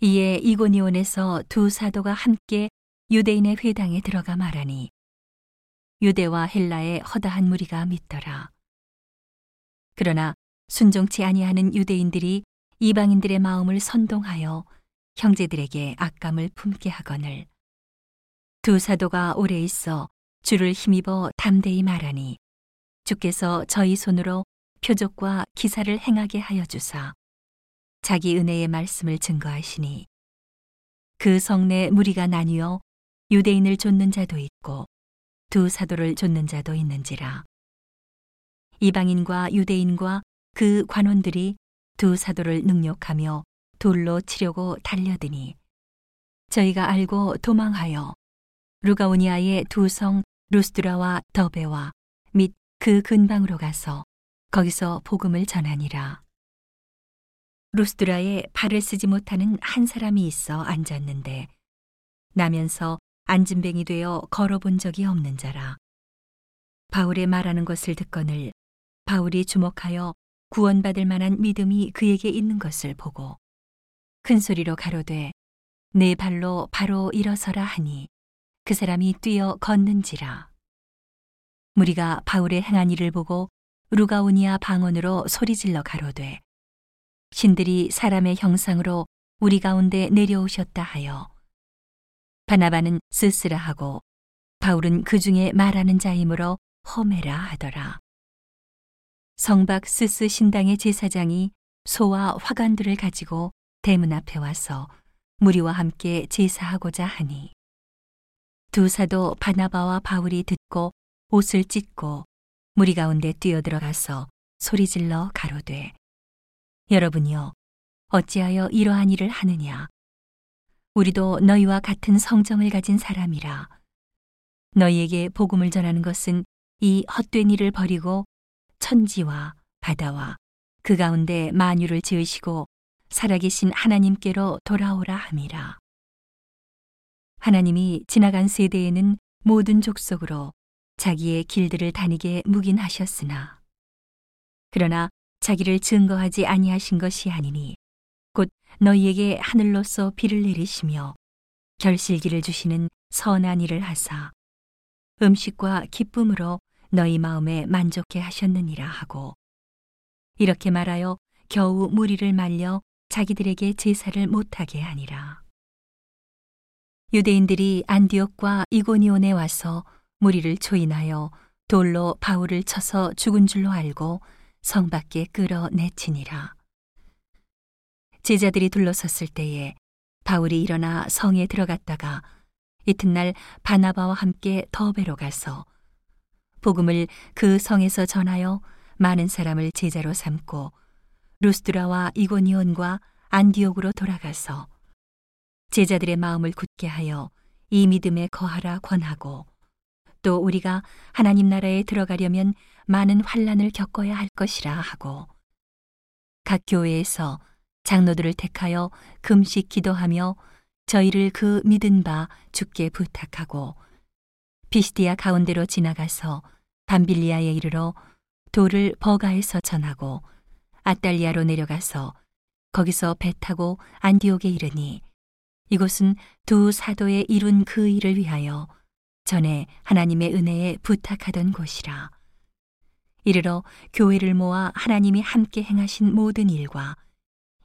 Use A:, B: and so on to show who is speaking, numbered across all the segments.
A: 이에 이고니온에서 두 사도가 함께 유대인의 회당에 들어가 말하니 유대와 헬라의 허다한 무리가 믿더라. 그러나 순종치 아니하는 유대인들이 이방인들의 마음을 선동하여 형제들에게 악감을 품게 하거늘 두 사도가 오래 있어 주를 힘입어 담대히 말하니 주께서 저희 손으로 표적과 기사를 행하게 하여 주사 자기 은혜의 말씀을 증거하시니 그 성내 무리가 나뉘어 유대인을 쫓는 자도 있고 두 사도를 쫓는 자도 있는지라 이방인과 유대인과 그 관원들이 두 사도를 능욕하며 돌로 치려고 달려드니 저희가 알고 도망하여 루가오니아의 두 성 루스드라와 더베와 및 그 근방으로 가서 거기서 복음을 전하니라. 루스드라에 발을 쓰지 못하는 한 사람이 있어 앉았는데 나면서 앉은뱅이 되어 걸어본 적이 없는 자라. 바울의 말하는 것을 듣거늘 바울이 주목하여 구원받을 만한 믿음이 그에게 있는 것을 보고 큰 소리로 가로되 내 발로 바로 일어서라 하니 그 사람이 뛰어 걷는지라. 무리가 바울의 행한 일을 보고 루가오니아 방언으로 소리질러 가로되 신들이 사람의 형상으로 우리 가운데 내려오셨다 하여 바나바는 스스라 하고 바울은 그 중에 말하는 자이므로 허메라 하더라. 성박 스스 신당의 제사장이 소와 화관들을 가지고 대문 앞에 와서 무리와 함께 제사하고자 하니 두 사도 바나바와 바울이 듣고 옷을 찢고 무리 가운데 뛰어들어가서 소리질러 가로되 여러분이여 어찌하여 이러한 일을 하느냐 우리도 너희와 같은 성정을 가진 사람이라 너희에게 복음을 전하는 것은 이 헛된 일을 버리고 천지와 바다와 그 가운데 만유를 지으시고 살아계신 하나님께로 돌아오라 함이라. 하나님이 지나간 세대에는 모든 족속으로 자기의 길들을 다니게 묵인하셨으나 그러나 자기를 증거하지 아니하신 것이 아니니 곧 너희에게 하늘로서 비를 내리시며 결실기를 주시는 선한 일을 하사 음식과 기쁨으로 너희 마음에 만족해 하셨느니라 하고 이렇게 말하여 겨우 무리를 말려 자기들에게 제사를 못하게 하니라. 유대인들이 안디옥과 이고니온에 와서 무리를 초인하여 돌로 바울을 쳐서 죽은 줄로 알고 성 밖에 끌어내치니라. 제자들이 둘러섰을 때에 바울이 일어나 성에 들어갔다가 이튿날 바나바와 함께 더베로 가서 복음을 그 성에서 전하여 많은 사람을 제자로 삼고 루스드라와 이고니온과 안디옥으로 돌아가서 제자들의 마음을 굳게 하여 이 믿음에 거하라 권하고 또 우리가 하나님 나라에 들어가려면 많은 환란을 겪어야 할 것이라 하고 각 교회에서 장로들을 택하여 금식 기도하며 저희를 그 믿은 바 죽게 부탁하고 비시디아 가운데로 지나가서 밤빌리아에 이르러 돌을 버가에서 전하고 아달리아로 내려가서 거기서 배 타고 안디옥에 이르니 이곳은 두 사도의 이룬 그 일을 위하여 전에 하나님의 은혜에 부탁하던 곳이라. 이르러 교회를 모아 하나님이 함께 행하신 모든 일과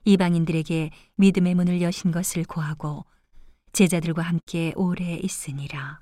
A: 이방인들에게 믿음의 문을 여신 것을 고하고 제자들과 함께 오래 있으니라.